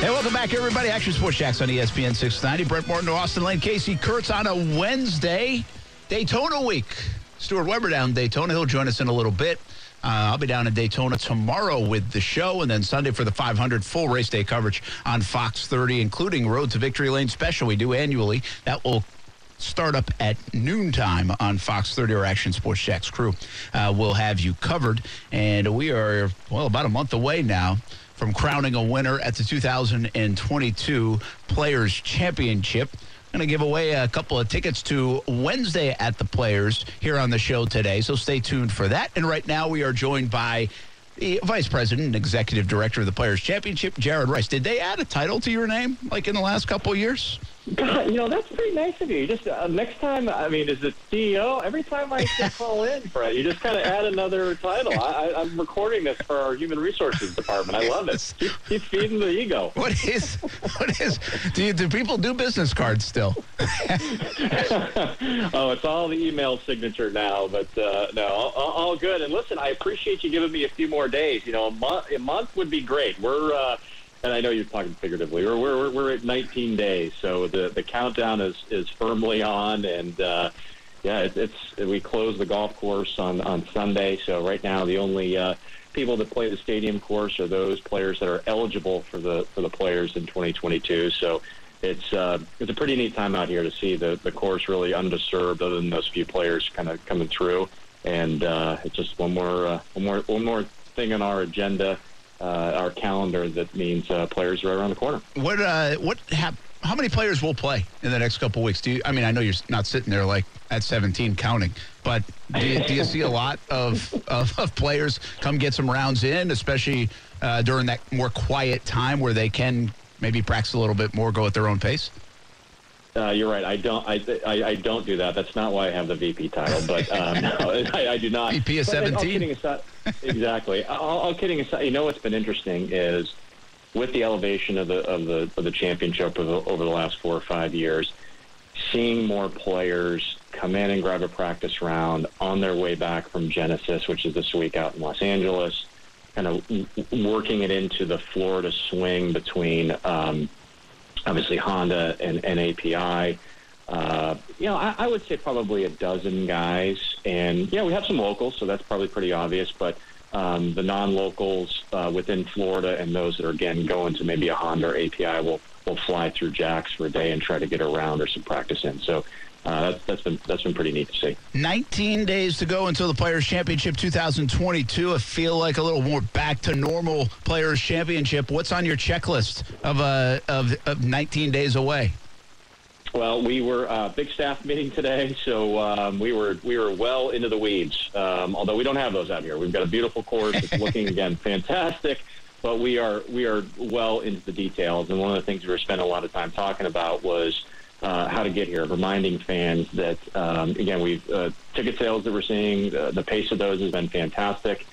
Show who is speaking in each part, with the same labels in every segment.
Speaker 1: Hey, welcome back, everybody. Action Sports Jax on ESPN 690. Brent Martin, Austin Lane, Casey Kurtz on a Wednesday, Daytona week. Stuart Weber down Daytona. He'll join us in a little bit. Uh, I'll be down in Daytona tomorrow with the show, and then Sunday for the 500 full race day coverage on Fox 30, including Road to Victory Lane special we do annually. That will start up at noontime on Fox 30 or Action Sports Jax crew. Uh, we'll have you covered, and we are, well, about a month away now from crowning a winner at the 2022 Players Championship. I'm Going to give away a couple of tickets to Wednesday at the Players here on the show today, so stay tuned for that. And right now we are joined by the Vice President and Executive Director of the Players Championship, Jared Rice. Did they add a title to your name like in the last couple of years?
Speaker 2: God, you know that's pretty nice of you. Just uh, next time, I mean, is it CEO? Every time I call in, Fred, you just kind of add another title. I, I'm recording this for our human resources department. I love it. Keep, keep feeding the ego.
Speaker 1: What is what is do you, do people do business cards still?
Speaker 2: oh, it's all the email signature now, but uh, no, all, all good. And listen, I appreciate you giving me a few more days. You know, a month, a month would be great. We're uh, and I know you're talking figuratively. We're we're we're at 19 days, so the the countdown is is firmly on, and uh, yeah, it, it's we close the golf course on on Sunday. So right now, the only uh, people that play the stadium course are those players that are eligible for the for the players in 2022. So it's uh, it's a pretty neat time out here to see the the course really undisturbed, other than those few players kind of coming through, and uh, it's just one more uh, one more one more thing on our agenda uh, our calendar that means uh, players right around the corner.
Speaker 1: What uh, what hap- how many players will play in the next couple weeks? Do you? I mean, I know you're not sitting there like at 17 counting, but do you, do you see a lot of, of, of players come get some rounds in, especially uh, during that more quiet time where they can maybe practice a little bit more, go at their own pace?
Speaker 2: Uh, you're right. I don't. I, I, I don't do that. That's not why I have the VP title. But um, no, I, I do not.
Speaker 1: VP of
Speaker 2: But, all
Speaker 1: 17.
Speaker 2: aside, exactly. all, all kidding aside, you know what's been interesting is with the elevation of the of the of the championship over, over the last four or five years, seeing more players come in and grab a practice round on their way back from Genesis, which is this week out in Los Angeles, kind of working it into the Florida swing between. Um, obviously Honda and, and API. Uh, you know, I, I would say probably a dozen guys, and yeah, we have some locals, so that's probably pretty obvious. But um, the non-locals uh, within Florida and those that are again going to maybe a Honda or API will will fly through Jax for a day and try to get around or some practice in. So uh, that's, that's been that's been pretty neat to see.
Speaker 1: 19 days to go until the Players Championship 2022. I feel like a little more back to normal Players Championship. What's on your checklist of uh, of, of 19 days away?
Speaker 2: Well, we were uh, big staff meeting today, so um, we were we were well into the weeds. Um, although we don't have those out here, we've got a beautiful course. It's looking again fantastic, but we are we are well into the details. And one of the things we were spending a lot of time talking about was uh, how to get here, reminding fans that um, again we've uh, ticket sales that we're seeing, uh, the pace of those has been fantastic.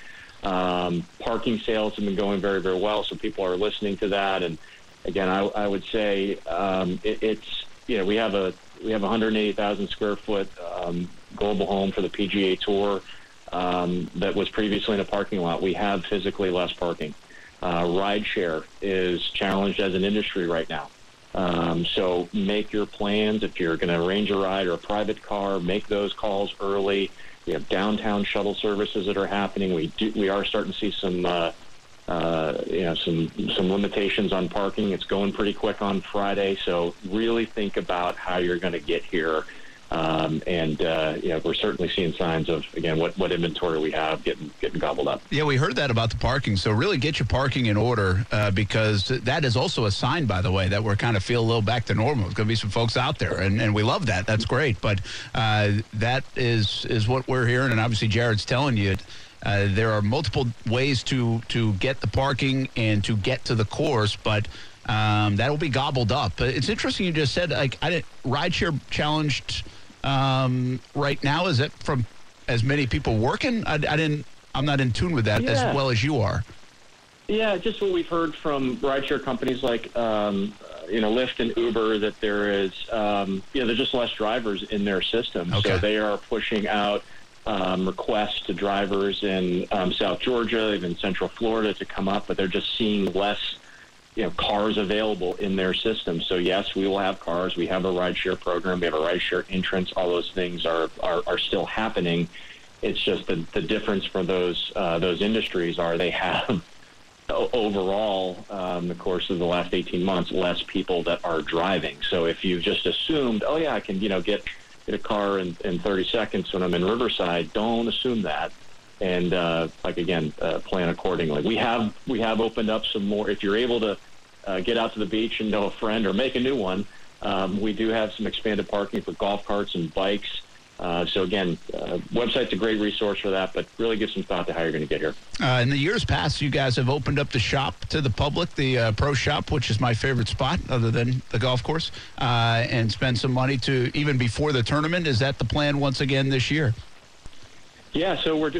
Speaker 2: Um, parking sales have been going very very well, so people are listening to that. And again, I, I would say um, it, it's you know we have a we have 180,000 square foot um, global home for the PGA Tour um, that was previously in a parking lot. We have physically less parking. Uh, rideshare is challenged as an industry right now. Um, so make your plans if you're going to arrange a ride or a private car. Make those calls early. We have downtown shuttle services that are happening. We do, we are starting to see some uh, uh, you know some some limitations on parking. It's going pretty quick on Friday, so really think about how you're going to get here. Um, and uh, know we're certainly seeing signs of again what, what inventory we have getting getting gobbled up.
Speaker 1: Yeah, we heard that about the parking. So really get your parking in order uh, because that is also a sign, by the way, that we're kind of feel a little back to normal. There's going to be some folks out there, and, and we love that. That's great. But uh, that is is what we're hearing, and obviously Jared's telling you. Uh, there are multiple ways to to get the parking and to get to the course, but Um, that'll be gobbled up. It's interesting you just said like I didn't rideshare challenged um, right now. Is it from as many people working? I, I didn't. I'm not in tune with that
Speaker 2: Yeah.
Speaker 1: as well as you are.
Speaker 2: Yeah, just what we've heard from rideshare companies like um, you know Lyft and Uber that there is um, you know there's just less drivers in their system,
Speaker 1: Okay.
Speaker 2: so they are pushing out um, requests to drivers in um, South Georgia, even Central Florida, to come up, but they're just seeing less you know cars available in their system. So yes, we will have cars. We have a rideshare program. We have a rideshare entrance. All those things are are, are still happening. It's just the the difference for those uh, those industries are they have overall, um, the course of the last 18 months, less people that are driving. So if you've just assumed, oh yeah, I can, you know, get get a car in, in 30 seconds when I'm in Riverside, don't assume that. And uh, like again, uh, plan accordingly. We have we have opened up some more. If you're able to uh, get out to the beach and know a friend or make a new one, um, we do have some expanded parking for golf carts and bikes. Uh, so again, uh, website's a great resource for that, but really give some thought to how you're going to get here.
Speaker 1: Uh, in the years past, you guys have opened up the shop to the public, the uh, pro shop, which is my favorite spot other than the golf course, uh, and spend some money to even before the tournament. Is that the plan once again this year?
Speaker 2: Yeah, so we're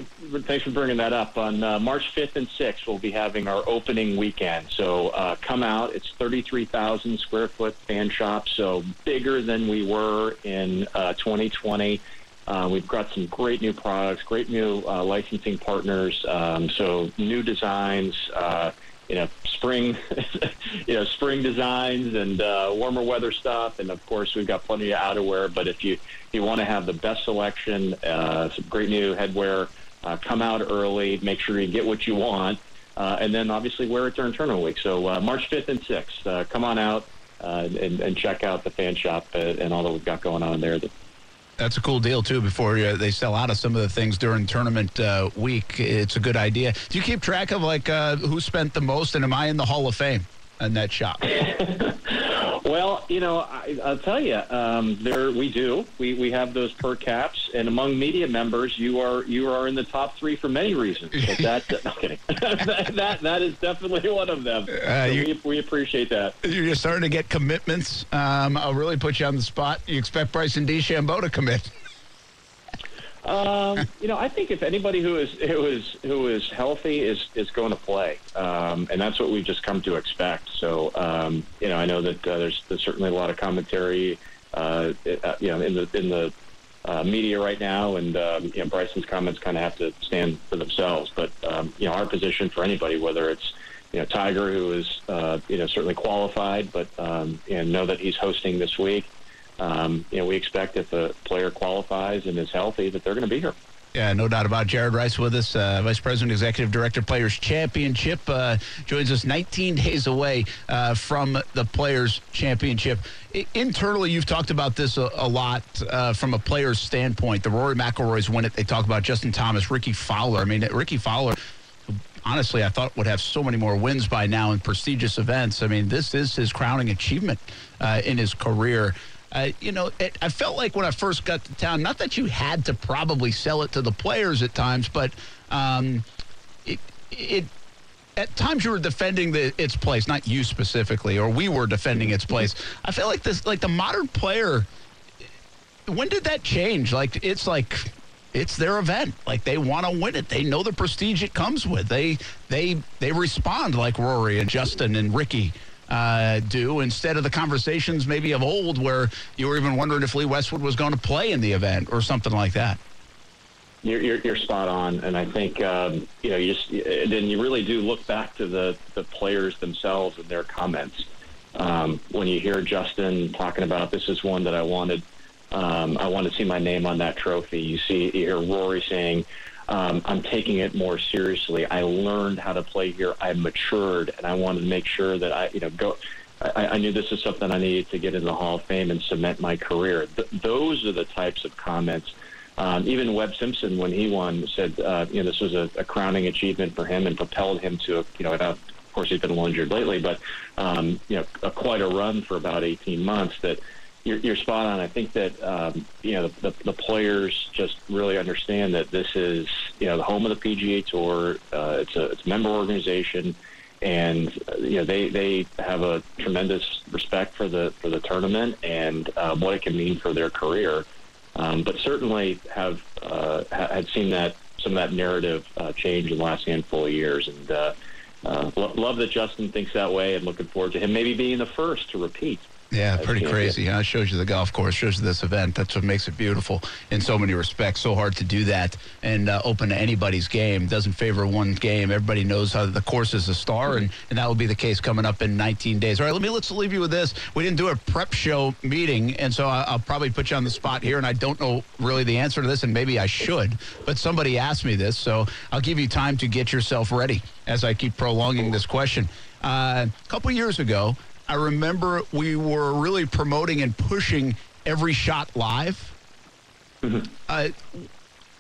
Speaker 2: thanks for bringing that up. On uh, March 5th and 6th, we'll be having our opening weekend. So uh, come out. It's 33,000 square foot fan shop, so bigger than we were in uh, 2020. Uh, we've got some great new products, great new uh, licensing partners. Um, so new designs, uh, you know, spring, you know, spring designs and uh, warmer weather stuff, and of course we've got plenty of outerwear. But if you if you want to have the best selection, uh, some great new headwear, uh, come out early, make sure you get what you want, uh, and then obviously wear it during tournament week. So uh, March 5th and 6th, uh, come on out uh, and, and check out the fan shop uh, and all that we've got going on there.
Speaker 1: That's a cool deal too. Before uh, they sell out of some of the things during tournament uh, week, it's a good idea. Do you keep track of like uh, who spent the most, and am I in the Hall of Fame in that shop?
Speaker 2: Well, you know, I, I'll tell you, um, there we do. We we have those per caps, and among media members, you are you are in the top three for many reasons. But that, no kidding. that, that that is definitely one of them.
Speaker 1: Uh,
Speaker 2: So
Speaker 1: you-
Speaker 2: we, we appreciate that.
Speaker 1: You're starting to get commitments. Um, I'll really put you on the spot. You expect Bryson DeChambeau to commit?
Speaker 2: Um, you know, I think if anybody who is who is who is healthy is is going to play, um, and that's what we've just come to expect. So, um, you know, I know that uh, there's, there's certainly a lot of commentary, uh, uh, you know, in the in the uh, media right now, and um, you know, Bryson's comments kind of have to stand for themselves. But um, you know, our position for anybody, whether it's you know Tiger, who is uh, you know certainly qualified, but um, and know that he's hosting this week. Um, you know, we expect if a player qualifies and is healthy, that they're going to be here.
Speaker 1: Yeah, no doubt about it. Jared Rice with us, uh, Vice President, Executive Director, Players Championship. Uh, joins us 19 days away uh, from the Players Championship. I- internally, you've talked about this a, a lot uh, from a player's standpoint. The Rory McIlroys win it. They talk about Justin Thomas, Rickie Fowler. I mean, Rickie Fowler. Honestly, I thought would have so many more wins by now in prestigious events. I mean, this is his crowning achievement uh, in his career. Uh, you know, it, I felt like when I first got to town, not that you had to probably sell it to the players at times, but um, it, it at times you were defending the, its place, not you specifically, or we were defending its place. I feel like this, like the modern player. When did that change? Like it's like it's their event. Like they want to win it. They know the prestige it comes with. They they they respond like Rory and Justin and Rickie uh, do instead of the conversations maybe of old where you were even wondering if Lee Westwood was going to play in the event or something like that.
Speaker 2: You're, you're, you're spot on, and I think um, you know you just then you really do look back to the the players themselves and their comments. Um, when you hear Justin talking about this is one that I wanted, um, I want to see my name on that trophy. You see, you hear Rory saying, um, "I'm taking it more seriously. I learned how to play here. I matured, and I wanted to make sure that I, you know, go." I, I knew this is something I needed to get in the Hall of Fame and cement my career. Th- those are the types of comments um, even Webb Simpson, when he won, said uh, you know this was a, a crowning achievement for him and propelled him to a, you know. Of course, he's been a little injured lately, but um, you know, a, quite a run for about 18 months. That you're, you're spot on. I think that um, you know the, the, players just really understand that this is you know the home of the PGA Tour. Uh, it's a it's a member organization, and uh, you know they they have a tremendous respect for the for the tournament and uh, what it can mean for their career. Um, but certainly have uh, ha- had seen that some of that narrative uh, change in the last handful of years, and uh, uh, lo- love that Justin thinks that way, and looking forward to him maybe being the first to repeat.
Speaker 1: Yeah, pretty crazy. Huh? It shows you the golf course, shows you this event. That's what makes it beautiful in so many respects. So hard to do that and uh, open to anybody's game. Doesn't favor one game. Everybody knows how the course is a star, and, and that will be the case coming up in 19 days. All right, let me let's leave you with this. We didn't do a prep show meeting, and so I, I'll probably put you on the spot here, and I don't know really the answer to this, and maybe I should, but somebody asked me this, so I'll give you time to get yourself ready as I keep prolonging this question. Uh, a couple years ago, I remember we were really promoting and pushing every shot live. Uh,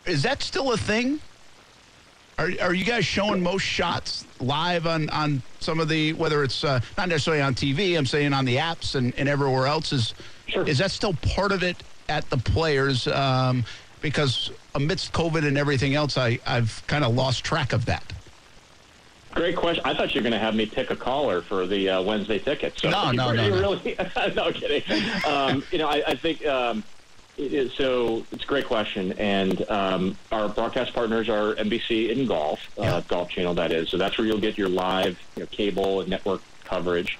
Speaker 1: is that still a thing? Are, are you guys showing most shots live on, on some of the, whether it's uh, not necessarily on TV, I'm saying on the apps and, and everywhere else? Is,
Speaker 2: Sure.
Speaker 1: is that still part of it at the players? Um, because amidst COVID and everything else, I, I've kind of lost track of that.
Speaker 2: Great question. I thought you were going to have me pick a caller for the uh, Wednesday ticket. So
Speaker 1: No, no, no, no.
Speaker 2: Really, no kidding. Um, you know, I, I think um, it is, so. It's a great question, and um, our broadcast partners are NBC in golf, uh, Golf Channel. That is. So that's where you'll get your live you know, cable and network coverage.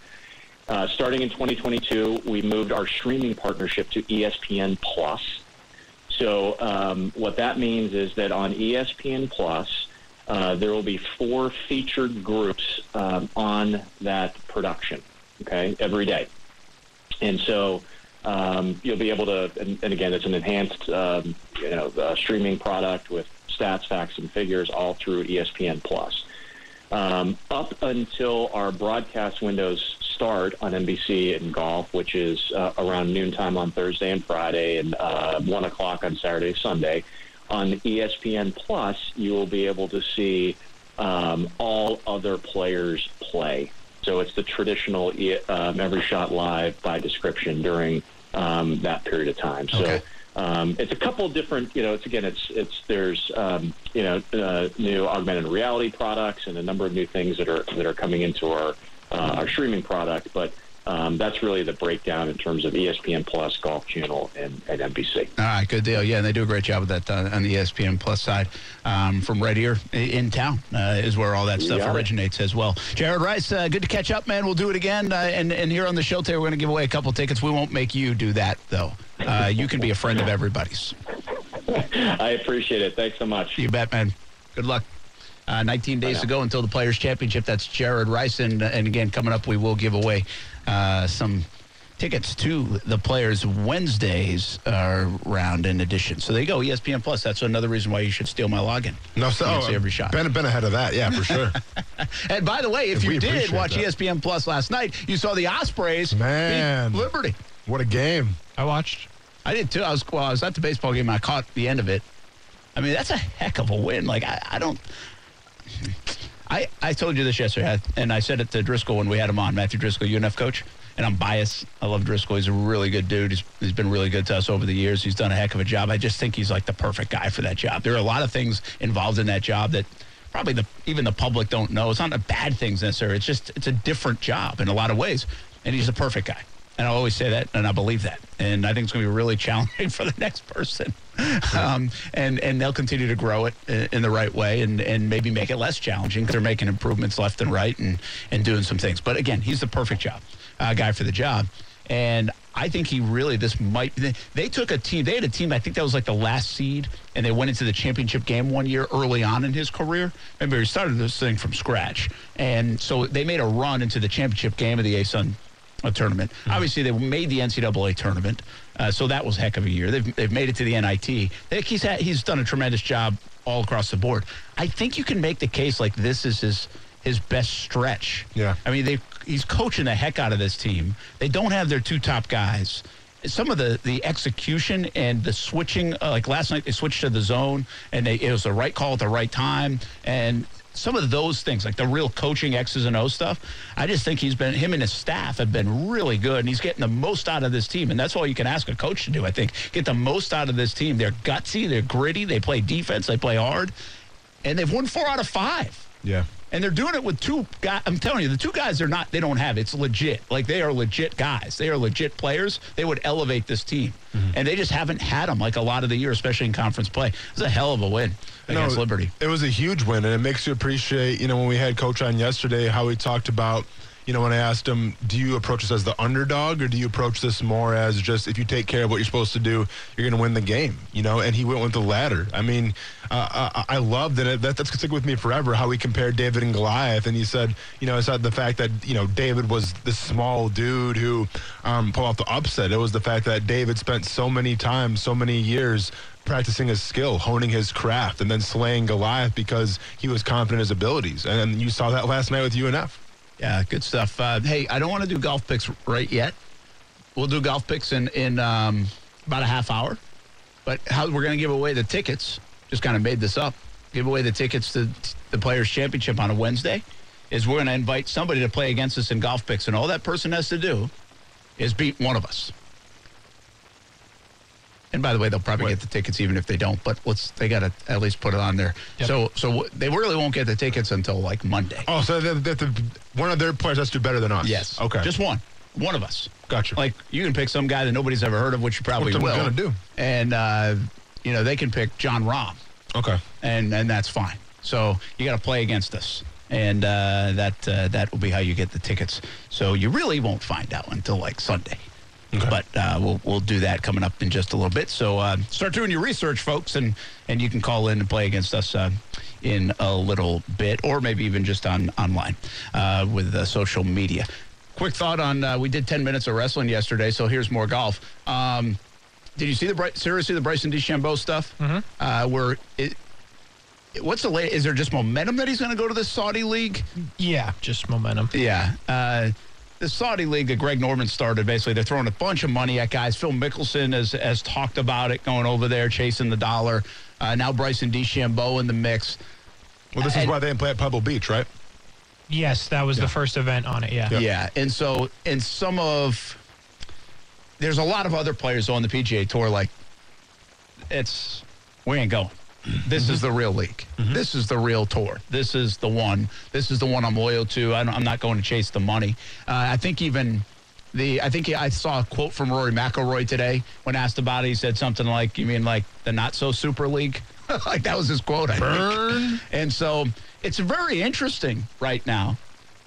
Speaker 2: Uh, starting in 2022, we moved our streaming partnership to ESPN Plus. So um, what that means is that on ESPN Plus, uh, there will be four featured groups um, on that production. Okay, every day, and so um, you'll be able to. And, and again, it's an enhanced, um, you know, uh, streaming product with stats, facts, and figures all through ESPN Plus. Um, up until our broadcast windows start on NBC in golf, which is uh, around noontime on Thursday and Friday, and uh, one o'clock on Saturday, Sunday. On ESPN Plus, you will be able to see um, all other players play. So it's the traditional um, every shot live by description during um, that period of time. So.
Speaker 1: Okay.
Speaker 2: Um, it's a couple different, you know. It's again, it's it's there's um, you know uh, new augmented reality products and a number of new things that are that are coming into our uh, our streaming product. But um, that's really the breakdown in terms of ESPN Plus, Golf Channel, and, and NBC.
Speaker 1: All right, good deal. Yeah, and they do a great job with that uh, on the ESPN Plus side. Um, from right here in town uh, is where all that stuff originates as well. Jared Rice, uh, good to catch up, man. We'll do it again. Uh, and, and here on the show today, we're going to give away a couple tickets. We won't make you do that, though. Uh, you can be a friend of everybody's.
Speaker 2: I appreciate it. Thanks so much.
Speaker 1: You bet, man. Good luck. Uh, 19 days to go until the Players' Championship. That's Jared Rice. And, and again, coming up, we will give away uh, some tickets to the Players' Wednesdays uh, round in addition. So there you go, ESPN Plus. That's another reason why you should steal my login.
Speaker 3: No, so
Speaker 1: You can see every shot.
Speaker 3: Been, been ahead of that, yeah, for sure.
Speaker 1: And by the way, if
Speaker 3: We
Speaker 1: you did watch
Speaker 3: that.
Speaker 1: ESPN Plus last night, you saw the Ospreys
Speaker 3: Man.
Speaker 1: beat Liberty.
Speaker 3: what a game.
Speaker 4: I watched.
Speaker 1: I did too. I was well, I was at the baseball game. I caught the end of it. I mean, that's a heck of a win. Like I, I don't. I I told you this yesterday, and I said it to Driscoll when we had him on, Matthew Driscoll, UNF coach. And I'm biased. I love Driscoll. He's a really good dude. He's, he's been really good to us over the years. He's done a heck of a job. I just think he's like the perfect guy for that job. There are a lot of things involved in that job that probably the even the public don't know. It's not a bad things necessarily. It's just it's a different job in a lot of ways. And he's the perfect guy. And I always say that, and I believe that. And I think it's going to be really challenging for the next person. Um, and and they'll continue to grow it in, in the right way, and, and maybe make it less challenging. 'cause They're making improvements left and right, and and doing some things. But again, he's the perfect job uh, guy for the job. And I think he really this might. They, they took a team. They had a team. I think that was like the last seed, and they went into the championship game one year early on in his career. Remember, he started this thing from scratch, and so they made a run into the championship game of the ASUN a tournament. Obviously, they made the NCAA tournament, uh, so that was a heck of a year. They've, they've made it to the NIT. He's had, he's done a tremendous job all across the board. I think you can make the case like this is his his best stretch.
Speaker 3: Yeah.
Speaker 1: I mean, they he's coaching the heck out of this team. They don't have their two top guys. Some of the the execution and the switching, uh, like last night, they switched to the zone, and they, it was the right call at the right time, and some of those things, like the real coaching X's and O stuff, I just think he's been him and his staff have been really good, and he's getting the most out of this team, and that's all you can ask a coach to do. I think get the most out of this team. They're gutsy, they're gritty, they play defense, they play hard, and they've won four out of five.
Speaker 3: Yeah.
Speaker 1: And they're doing it with two guys. I'm telling you, the two guys are not, they don't have, it's legit. Like they are legit guys. They are legit players. They would elevate this team. Mm-hmm. And they just haven't had them like a lot of the year, especially in conference play. It was a hell of a win against
Speaker 3: No,
Speaker 1: Liberty.
Speaker 3: It was a huge win, and it makes you appreciate, you know, when we had Coach on yesterday, how he talked about, you know, when I asked him, do you approach this as the underdog, or do you approach this more as just if you take care of what you're supposed to do, you're going to win the game, you know? And he went with the latter. I mean, uh, I, I loved it. That, that's stick with me forever. How he compared David and Goliath, and he said, you know, it's the fact that you know David was this small dude who um, pulled off the upset. It was the fact that David spent so many times, so many years practicing his skill, honing his craft, and then slaying Goliath because he was confident in his abilities. And you saw that last night with UNF.
Speaker 1: Yeah, good stuff. Uh, hey, I don't want to do golf picks right yet. We'll do golf picks in in um, about a half hour. But how we're going to give away the tickets? Just kind of made this up. Give away the tickets to the Players Championship on a Wednesday. Is we're going to invite somebody to play against us in golf picks, and all that person has to do is beat one of us. And by the way, they'll probably get the tickets even if they don't. But let's they got to at least put it on there.
Speaker 4: Yep.
Speaker 1: So so they really won't get the tickets until like Monday.
Speaker 3: Oh, so that, that the, one of their players has to do better than us.
Speaker 1: Yes.
Speaker 3: Okay.
Speaker 1: Just one. One of us.
Speaker 3: Gotcha.
Speaker 1: Like you can pick some guy that nobody's ever heard of, which you probably
Speaker 3: I'm
Speaker 1: will.
Speaker 3: gonna do.
Speaker 1: And uh, you know they can pick Jon Rahm,
Speaker 3: okay.
Speaker 1: and and that's fine. So you got to play against us, and uh, that uh, that will be how you get the tickets. So you really won't find out until like Sunday.
Speaker 3: Okay.
Speaker 1: But uh, we'll we'll do that coming up in just a little bit. So uh, start doing your research, folks, and and you can call in and play against us uh, in a little bit, or maybe even just on online uh, with uh, social media. Quick thought on uh, we did ten minutes of wrestling yesterday, so here's more golf. Um, did you see the seriously the Bryson DeChambeau stuff? Mm-hmm. Uh, where it, what's the late? Is there just momentum that he's going to go to the Saudi league?
Speaker 4: Yeah, just momentum.
Speaker 1: Yeah. Uh, the Saudi league that Greg Norman started, basically, they're throwing a bunch of money at guys. Phil Mickelson has, has talked about it, going over there, chasing the dollar. Uh, now Bryson DeChambeau in the mix.
Speaker 3: Well, this is
Speaker 1: And-
Speaker 3: why they didn't play at Pebble Beach, right?
Speaker 4: Yes, that was the first event on it. Yeah.
Speaker 1: Yeah. And so, and some of, there's a lot of other players on the PGA Tour, like, it's, we ain't going. This is the real league. This is the real tour. This is the one. This is the one I'm loyal to. I don't, I'm not going to chase the money. Uh, I think even the I think I saw a quote from Rory McIlroy today when asked about it. He said something like, "You mean like the not so super league?" like that was his quote. I think. And so it's very interesting right now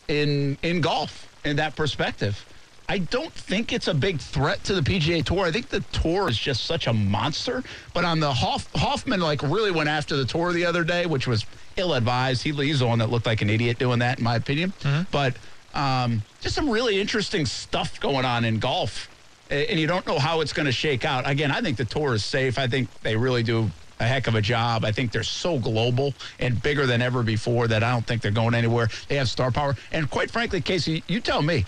Speaker 1: in in golf in that perspective. I don't think it's a big threat to the PGA Tour. I think the Tour is just such a monster. But on the Hoff, Hoffman, like really went after the Tour the other day, which was ill advised. He, he's the one that looked like an idiot doing that, in my opinion. But um, just some really interesting stuff going on in golf, and you don't know how it's going to shake out. Again, I think the Tour is safe. I think they really do a heck of a job. I think they're so global and bigger than ever before that I don't think they're going anywhere. They have star power, and quite frankly, Casey, you tell me.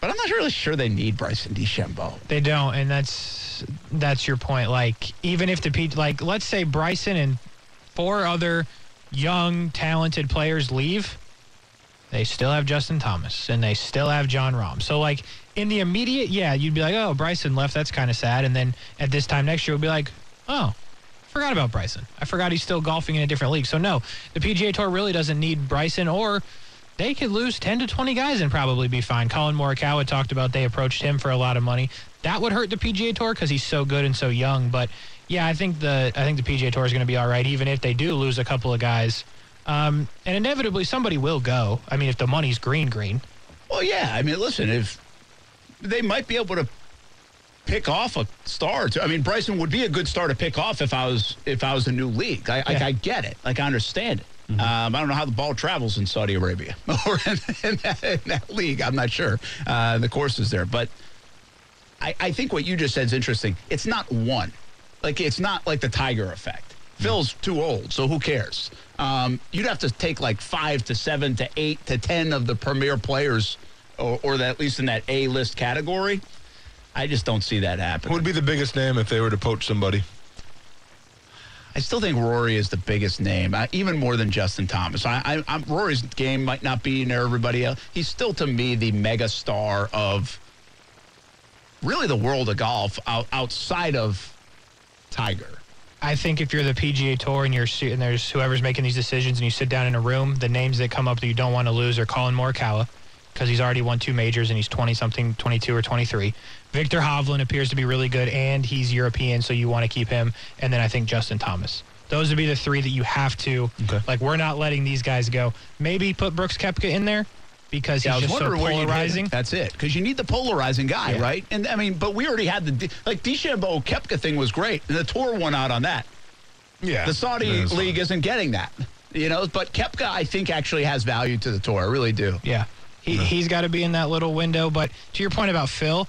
Speaker 1: But I'm not really sure they need Bryson DeChambeau.
Speaker 4: They don't, and that's that's your point. Like even if the like let's say Bryson and four other young talented players leave, they still have Justin Thomas and they still have Jon Rahm. So like in the immediate, yeah, you'd be like, oh, Bryson left. That's kind of sad. And then at this time next year, we'll be like, oh. Forgot about Bryson. I forgot he's still golfing in a different league. So no, the PGA Tour really doesn't need Bryson or they could lose 10 to 20 guys and probably be fine. Collin Morikawa talked about they approached him for a lot of money. That would hurt the PGA Tour because he's so good and so young. But yeah, I think the I think the PGA Tour is going to be all right, even if they do lose a couple of guys. Um, and inevitably, somebody will go. I mean, if the money's green, green.
Speaker 1: Well, yeah. I mean, listen, if they might be able to pick off a star. I mean, Bryson would be a good star to pick off if I was if I was a new league. I, I, I get it. Like I understand it. Um, I don't know how the ball travels in Saudi Arabia or in, in, that, in that league. I'm not sure uh, the is there, but I, I think what you just said is interesting. It's not one. Like it's not like the Tiger effect. Phil's too old, so who cares? Um, you'd have to take like five to seven to eight to ten of the premier players, or, or at least in that A list category. I just don't see that
Speaker 3: Who
Speaker 1: happening.
Speaker 3: would be the biggest name if they were to poach somebody?
Speaker 1: I still think Rory is the biggest name, uh, even more than Justin Thomas. I, I, Rory's game might not be near everybody else. He's still, to me, the mega star of really the world of golf out, outside of Tiger.
Speaker 4: I think if you're the PGA Tour and you're and there's whoever's making these decisions and you sit down in a room, the names that come up that you don't want to lose are Collin Morikawa because he's already won two majors and he's 20 something, 22 or 23. Viktor Hovland appears to be really good and he's European, so you want to keep him. And then I think Justin Thomas. Those would be the three that you have to.
Speaker 1: Okay.
Speaker 4: Like we're not letting these guys go. Maybe put Brooks Koepka in there because
Speaker 1: Yeah, I
Speaker 4: he's
Speaker 1: was
Speaker 4: just so
Speaker 1: wondering where you
Speaker 4: polarizing.
Speaker 1: That's it, because you need the polarizing guy,
Speaker 4: Yeah.
Speaker 1: right? And I mean, but we already had the like DeChambeau Koepka thing was great, and the tour won out on that.
Speaker 3: Yeah.
Speaker 1: The Saudi
Speaker 3: It is.
Speaker 1: league isn't getting that, you know. But Koepka, I think, actually has value to the tour. I really do.
Speaker 4: Yeah. He, He's got to be in that little window. But to your point about Phil,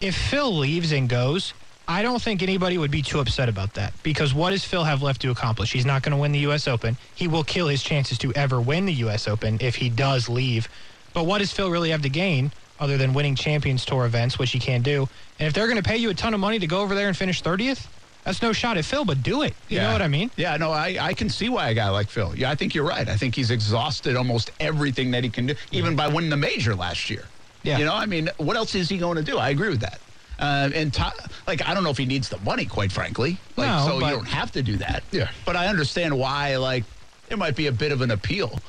Speaker 4: if Phil leaves and goes, I don't think anybody would be too upset about that because what does Phil have left to accomplish? He's not going to win the U.S. Open. He will kill his chances to ever win the U.S. Open if he does leave. But what does Phil really have to gain other than winning Champions Tour events, which he can't do? And if they're going to pay you a ton of money to go over there and finish 30th, that's no shot at Phil, but do it. You know what I mean?
Speaker 1: Yeah, no, I, I can see why a guy like Phil. Yeah, I think you're right. I think he's exhausted almost everything that he can do, even by winning the major last year.
Speaker 4: Yeah.
Speaker 1: You know, I mean, what else is he going to do? I agree with that. Uh, and to, like, I don't know if he needs the money, quite frankly. Like,
Speaker 4: No,
Speaker 1: so
Speaker 4: but-
Speaker 1: you don't have to do that.
Speaker 3: Yeah.
Speaker 1: But I understand why. Like, there might be a bit of an appeal.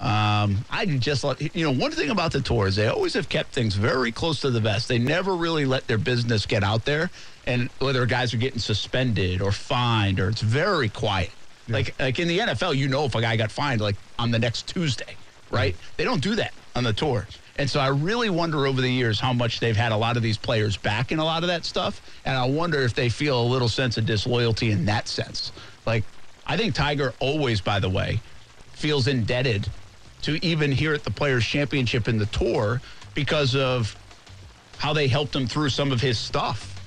Speaker 1: Um, I just you know one thing about the tours, they always have kept things very close to the vest. They never really let their business get out there, and whether guys are getting suspended or fined, or it's very quiet. Yeah. Like like in the NFL, you know if a guy got fined like on the next Tuesday, right? They don't do that on the tour. And so I really wonder over the years how much they've had a lot of these players back in a lot of that stuff. And I wonder if they feel a little sense of disloyalty in that sense. Like, I think Tiger always, by the way, feels indebted to even here at the Players Championship in the tour because of how they helped him through some of his stuff.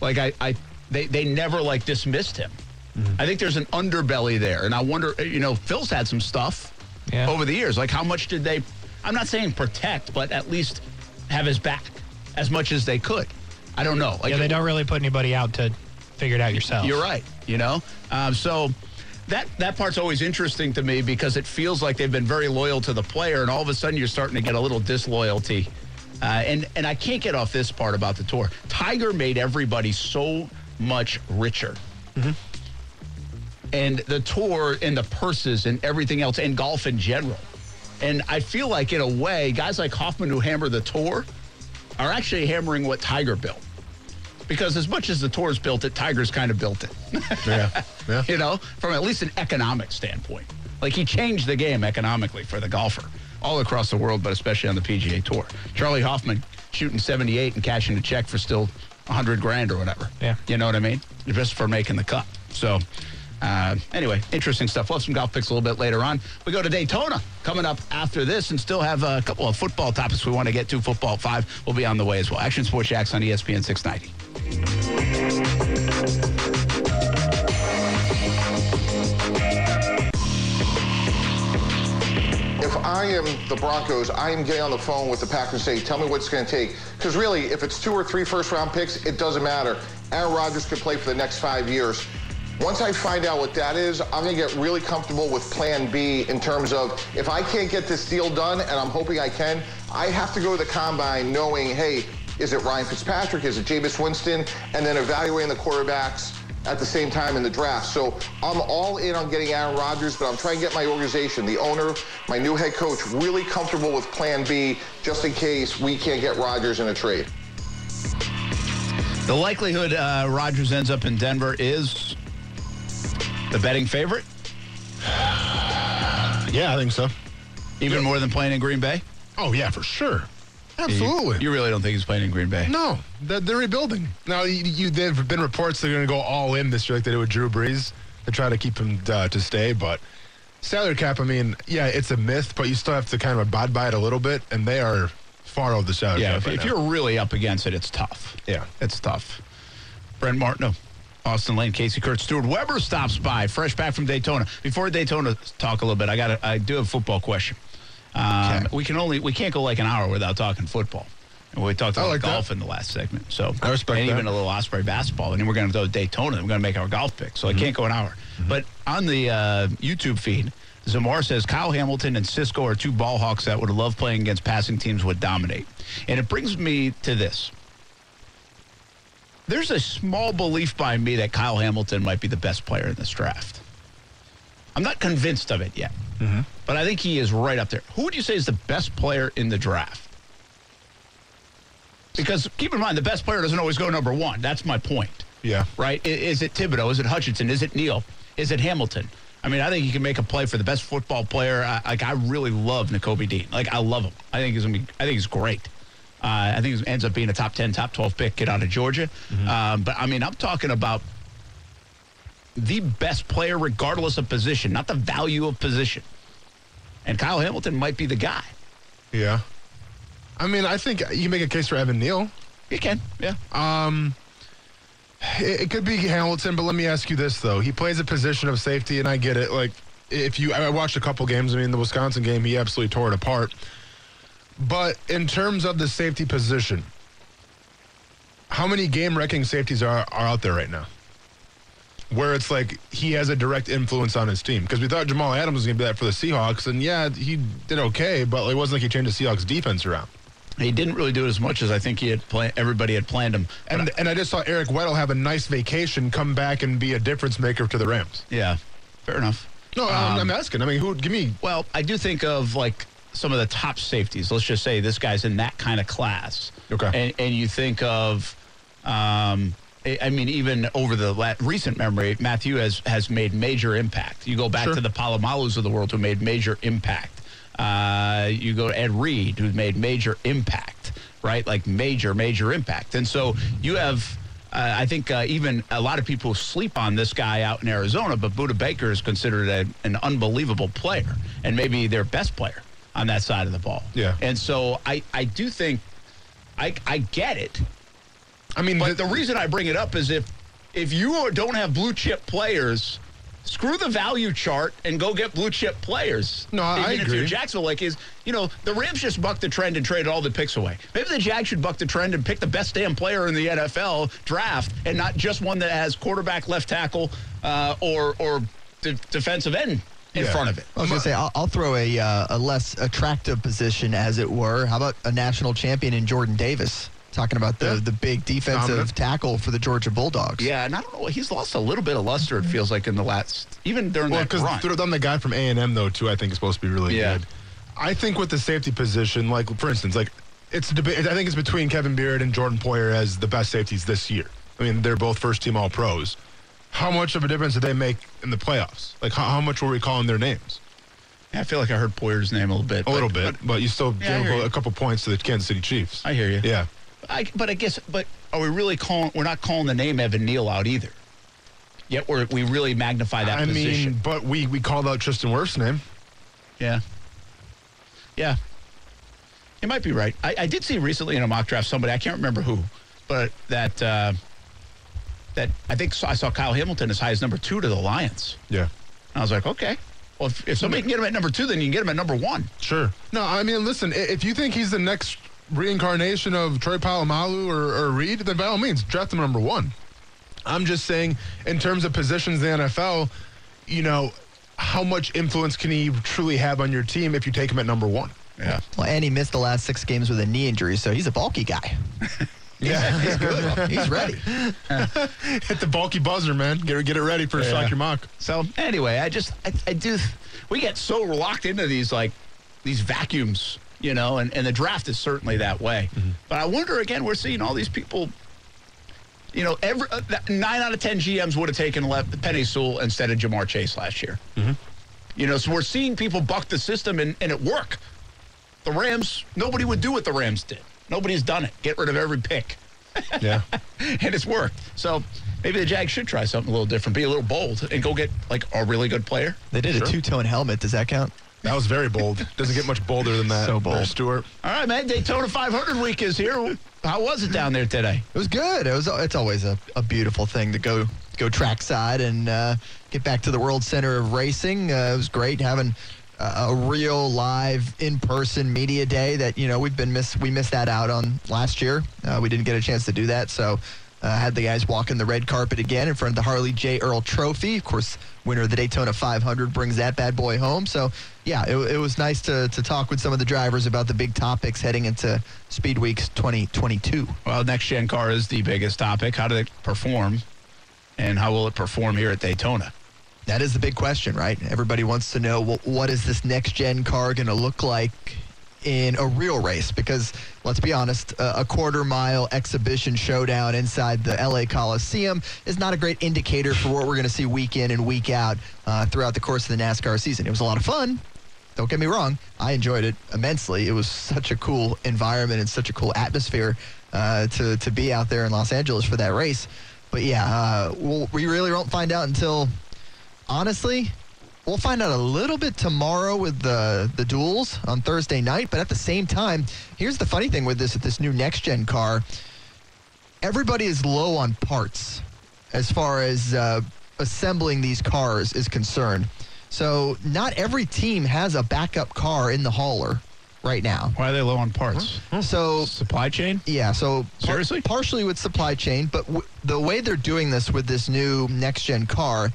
Speaker 1: Like I, I they, they never like dismissed him. Mm-hmm. I think there's an underbelly there, and I wonder, you know, Phil's had some stuff
Speaker 4: Yeah.
Speaker 1: over the years. Like how much did they? I'm not saying protect, but at least have his back as much as they could. I don't know. Like
Speaker 4: Yeah, they don't really put anybody out to figure it out yourself.
Speaker 1: you're right. You know, um, so that that part's always interesting to me because it feels like they've been very loyal to the player, and all of a sudden you're starting to get a little disloyalty. Uh, and and I can't get off this part about the tour. Tiger made everybody so much richer. And the tour and the purses and everything else and golf in general. And I feel like in a way, guys like Hoffman who hammer the tour are actually hammering what Tiger built. Because as much as the tour's built it, Tiger's kind of built it.
Speaker 3: Yeah. Yeah.
Speaker 1: you know, from at least an economic standpoint. Like he changed the game economically for the golfer all across the world, but especially on the PGA Tour. Charley Hoffman shooting 78 and cashing a check for still 100 grand or whatever.
Speaker 4: Yeah.
Speaker 1: You know what I mean? Just for making the cut. So, uh, anyway, interesting stuff. We'll have some golf picks a little bit later on. We go to Daytona coming up after this and still have a couple of football topics we want to get to. Football 5 will be on the way as well. Action Sports Jax on ESPN 690.
Speaker 5: if I am the Broncos, I am getting on the phone with the Packers and say, tell me what it's going to take. Because really, if it's two or three first round picks, it doesn't matter. Aaron Rodgers can play for the next five years. Once I find out what that is, I'm to get really comfortable with plan B in terms of if I can't get this deal done, and I'm hoping I can, I have to go to the combine knowing, hey, is it Ryan Fitzpatrick? Is it Jameis Winston? And then evaluating the quarterbacks at the same time in the draft. So I'm all in on getting Aaron Rodgers, but I'm trying to get my organization, the owner, my new head coach, really comfortable with plan B just in case we can't get Rodgers in a trade.
Speaker 1: The likelihood uh, Rodgers ends up in Denver is the betting favorite,
Speaker 3: Yeah, I think so.
Speaker 1: even more than playing in Green Bay.
Speaker 3: Oh, yeah, for sure. Absolutely.
Speaker 1: You, you really don't think he's playing in Green Bay?
Speaker 3: No, they're, they're rebuilding. Now, you, you, there have been reports they're going to go all in this year, like they did with Drew Brees, to try to keep him uh, to stay. But salary cap, I mean, yeah, it's a myth, but you still have to kind of abide by it a little bit, and they are far over the salary
Speaker 1: Yeah,
Speaker 3: cap.
Speaker 1: if,
Speaker 3: right
Speaker 1: if you're really up against it, it's tough.
Speaker 3: Yeah.
Speaker 1: It's tough. Brent Martineau, Austin Lane, Casey Kurt Stuart Weber stops by, fresh back from Daytona. Before Daytona talk a little bit, I got I do have a football question. Um,
Speaker 3: Okay.
Speaker 1: We can only we can't go like an hour without talking football. And we talked about
Speaker 3: like that.
Speaker 1: golf in the last segment, so
Speaker 3: I respect
Speaker 1: and
Speaker 3: that.
Speaker 1: even a little Osprey basketball, and then we're going to go to Daytona. and We're going to make our golf pick, so I can't go an hour. But on the uh, YouTube feed, Zamar says Kyle Hamilton and Cisco are two ball hawks that would love playing against passing teams would dominate, and it brings me to this. There's a small belief by me that Kyle Hamilton might be the best player in this draft. I'm not convinced of it yet, mm-hmm. but I think he is right up there. Who would you say is the best player in the draft? Because keep in mind, the best player doesn't always go number one. That's my point
Speaker 3: Yeah.
Speaker 1: right? Is it Thibodeaux? Is it Hutchinson? Is it Neal? Is it Hamilton? I mean, I think he can make a play for the best football player. I, like, I really love Nakobe Dean. Like, I love him. I think he's gonna be. I think he's great. Uh, I think he ends up being a top ten, top twelve pick, kid out of Georgia. Um, but I mean, I'm talking about the best player, regardless of position, not the value of position. And Kyle Hamilton might be the guy.
Speaker 3: Yeah. I mean, I think you make a case for Evan Neal.
Speaker 1: He can, yeah.
Speaker 3: It, it could be Hamilton, but let me ask you this though: he plays a position of safety, and I get it. Like, if you, I watched a couple games. I mean, the Wisconsin game, he absolutely tore it apart. But in terms of the safety position, how many game-wrecking safeties are are out there right now? Where it's like he has a direct influence on his team because we thought Jamal Adams was going to be that for the Seahawks, and yeah, he did okay, but it wasn't like he changed the Seahawks defense around.
Speaker 1: He didn't really do it as much as I think he had. Everybody had planned him. But
Speaker 3: And and I just saw Eric Weddle have a nice vacation, come back and be a difference maker to the Rams.
Speaker 1: yeah, fair enough.
Speaker 3: No, I'm, I'm um, asking. I mean, who? Give me.
Speaker 1: Well, I do think of like some of the top safeties. Let's just say this guy's in that kind of class.
Speaker 3: Okay.
Speaker 1: And and you think of, um, I mean, even over the la- recent memory, Mathieu has has made major impact. You go back
Speaker 3: Sure.
Speaker 1: to the Polamalus of the world who made major impact. Uh, you go to Ed Reed, who made major impact, right? Like major, major impact. And so you have. Uh, I think uh, even a lot of people sleep on this guy out in Arizona, but Budda Baker is considered a, an unbelievable player and maybe their best player on that side of the ball.
Speaker 3: Yeah.
Speaker 1: And so I, I do think I, I get it.
Speaker 3: I mean,
Speaker 1: But the reason I bring it up is if if you don't have blue chip players, screw the value chart and go get blue chip players.
Speaker 3: No, I- I
Speaker 1: Even if you're
Speaker 3: agree.
Speaker 1: Jacksonville, like is you know the Rams just bucked the trend and traded all the picks away. Maybe the Jags should buck the trend and pick the best damn player in the NFL draft and not just one that has quarterback, left tackle, uh, or or de- defensive end in
Speaker 3: Yeah.
Speaker 1: front of it.
Speaker 6: I was going to say, I'll, I'll throw a, uh, a less attractive position, as it were. How about a national champion in Jordan Davis? Talking about the,
Speaker 3: Yeah.
Speaker 6: the big defensive
Speaker 3: Dominant.
Speaker 6: tackle for the Georgia Bulldogs.
Speaker 1: Yeah, and I don't know. He's lost a little bit of luster. It feels like in the last, even during
Speaker 3: well,
Speaker 1: that
Speaker 3: because
Speaker 1: run.
Speaker 3: I'm the guy from A and M though too. I think is supposed to be really
Speaker 1: Yeah.
Speaker 3: good. I think with the safety position, like for instance, like it's a debate. I think it's between Kevin Byard and Jordan Poyer as the best safeties this year. I mean, they're both first team All Pros. How much of a difference did they make in the playoffs? Like, how, how much were we calling their names?
Speaker 1: Yeah, I feel like I heard Poyer's name a little bit.
Speaker 3: A
Speaker 1: but-
Speaker 3: little bit,
Speaker 1: but
Speaker 3: but, you still
Speaker 1: Yeah,
Speaker 3: gave
Speaker 1: you.
Speaker 3: a couple points to the Kansas City Chiefs.
Speaker 1: I hear you.
Speaker 3: Yeah.
Speaker 1: I, but I guess, but are we really calling? We're not calling the name Evan Neal out either. Yet we're, we really magnify that
Speaker 3: I
Speaker 1: position.
Speaker 3: mean, but we we called out Tristan Wirfs' name.
Speaker 1: yeah, yeah. You might be right. I, I did see recently in a mock draft somebody I can't remember who, but that uh, that I think I saw Kyle Hamilton as high as number two to the Lions.
Speaker 3: Yeah.
Speaker 1: And I was like, okay. Well, if, if somebody can get him at number two, then you can get him at number one.
Speaker 3: Sure. No, I mean, listen, if you think he's the next reincarnation of Troy Polamalu or, or Reed, then by all means, draft him number one. I'm just saying, in terms of positions in the NFL, you know, how much influence can he truly have on your team if you take him at number one?
Speaker 1: Yeah.
Speaker 6: Well, and he missed the last six games with a knee injury, so he's a bulky guy.
Speaker 3: Yeah.
Speaker 6: He's good. he's ready.
Speaker 3: Hit the bulky buzzer, man. Get, get it ready for a
Speaker 1: Yeah.
Speaker 3: shock your mock.
Speaker 1: So anyway, I just I, I do we get so locked into these like these vacuums, you know, and, and the draft is certainly that way. But I wonder again, we're seeing all these people. You know, every uh, nine out of ten GMs would have taken Le- Penei Sewell instead of Ja'Marr Chase last year. You know, so we're seeing people buck the system and, and it work. The Rams, nobody would do what the Rams did. Nobody's done it. Get rid of every pick
Speaker 3: Yeah.
Speaker 1: and it's worked. So maybe the Jags should try something a little different, be a little bold, and go get like a really good player.
Speaker 6: They did
Speaker 3: Sure.
Speaker 6: a two tone helmet. Does that count?
Speaker 3: That was very bold. Doesn't get much bolder than that.
Speaker 6: So bold.
Speaker 3: there, Stuart.
Speaker 1: All right, man. Daytona 500 week is here. How was it down there today?
Speaker 6: It was good. It was. It's always a, a beautiful thing to go go trackside and uh, get back to the World Center of Racing. Uh, it was great having a real live in person media day that you know we've been miss we missed that out on last year. Uh, we didn't get a chance to do that, so Uh, had the guys walking the red carpet again in front of the Harley J. Earl Trophy. Of course, winner of the Daytona 500 brings that bad boy home. So, yeah, it, it was nice to, to talk with some of the drivers about the big topics heading into Speed Weeks 2022.
Speaker 1: Well, next gen car is the biggest topic. How did it perform, and how will it perform here at Daytona?
Speaker 6: That is the big question, right? Everybody wants to know well, what is this next gen car going to look like in a real race? Because let's be honest, a, quarter mile exhibition showdown inside the LA Coliseum is not a great indicator for what we're going to see week in and week out uh, throughout the course of the NASCAR season. It was a lot of fun. Don't get me wrong, I enjoyed it immensely. It was such a cool environment and such a cool atmosphere uh, to to be out there in Los Angeles for that race. But yeah, uh, we'll, we really won't find out until honestly, we'll find out a little bit tomorrow with the the duels on Thursday night. But at the same time, here's the funny thing with this this new next gen car. Everybody is low on parts as far as uh, assembling these cars is concerned. So not every team has a backup car in the hauler right now.
Speaker 1: Why are they low on parts?
Speaker 6: So
Speaker 1: Supply chain?
Speaker 6: yeah, so par- partially with supply chain, but w- the way they're doing this with this new next gen car,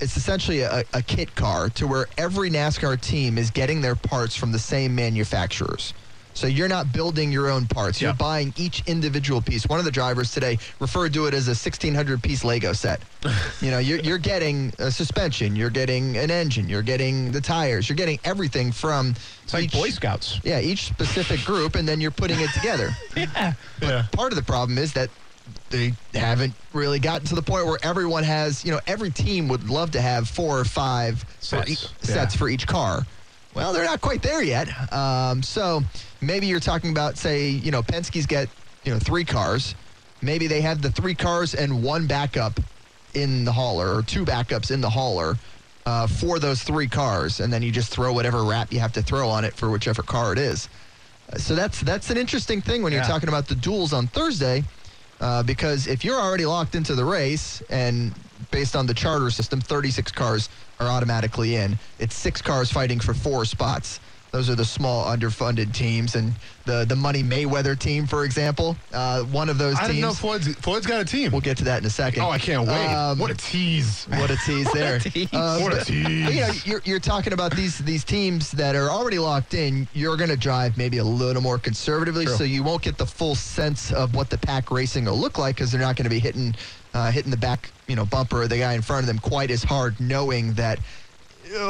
Speaker 6: it's essentially a, a kit car to where every NASCAR team is getting their parts from the same manufacturers. So you're not building your own parts. You're
Speaker 1: Yeah.
Speaker 6: buying each individual piece. One of the drivers today referred to it as a 1600 piece Lego set. you know, you're, you're getting a suspension, you're getting an engine, you're getting the tires, you're getting everything from
Speaker 1: It's like Boy Scouts.
Speaker 6: yeah, each specific group, and then you're putting it together.
Speaker 1: Yeah.
Speaker 3: Yeah.
Speaker 6: Part of the problem is that they haven't really gotten to the point where everyone has, you know, every team would love to have four or five for
Speaker 1: Sets. Yeah.
Speaker 6: sets for each car. Well, they're not quite there yet. Um, so maybe you're talking about, say, you know, Penske's get, you know, three cars. Maybe they have the three cars and one backup in the hauler, or two backups in the hauler uh, for those three cars, and then you just throw whatever wrap you have to throw on it for whichever car it is. Uh, So that's that's an interesting thing when you're talking about the duels on Thursday, uh, because if you're already locked into the race and based on the charter system, 36 cars are automatically in. It's six cars fighting for four spots. Those are the small underfunded teams, and the the Money Mayweather team, for example, uh, one of those
Speaker 3: I didn't know
Speaker 6: teams.
Speaker 3: Floyd's, Floyd's got a team.
Speaker 6: We'll get to that in a second.
Speaker 3: oh, I can't wait.
Speaker 6: Um,
Speaker 3: what a tease.
Speaker 6: what a tease there.
Speaker 1: tease.
Speaker 6: Uh,
Speaker 3: What a tease.
Speaker 6: you know, you're, you're talking about these these teams that are already locked in. You're going to drive maybe a little more conservatively,
Speaker 3: True.
Speaker 6: so you won't get the full sense of what the pack racing will look like because they're not going to be hitting uh, hitting the back you know bumper of the guy in front of them quite as hard, knowing that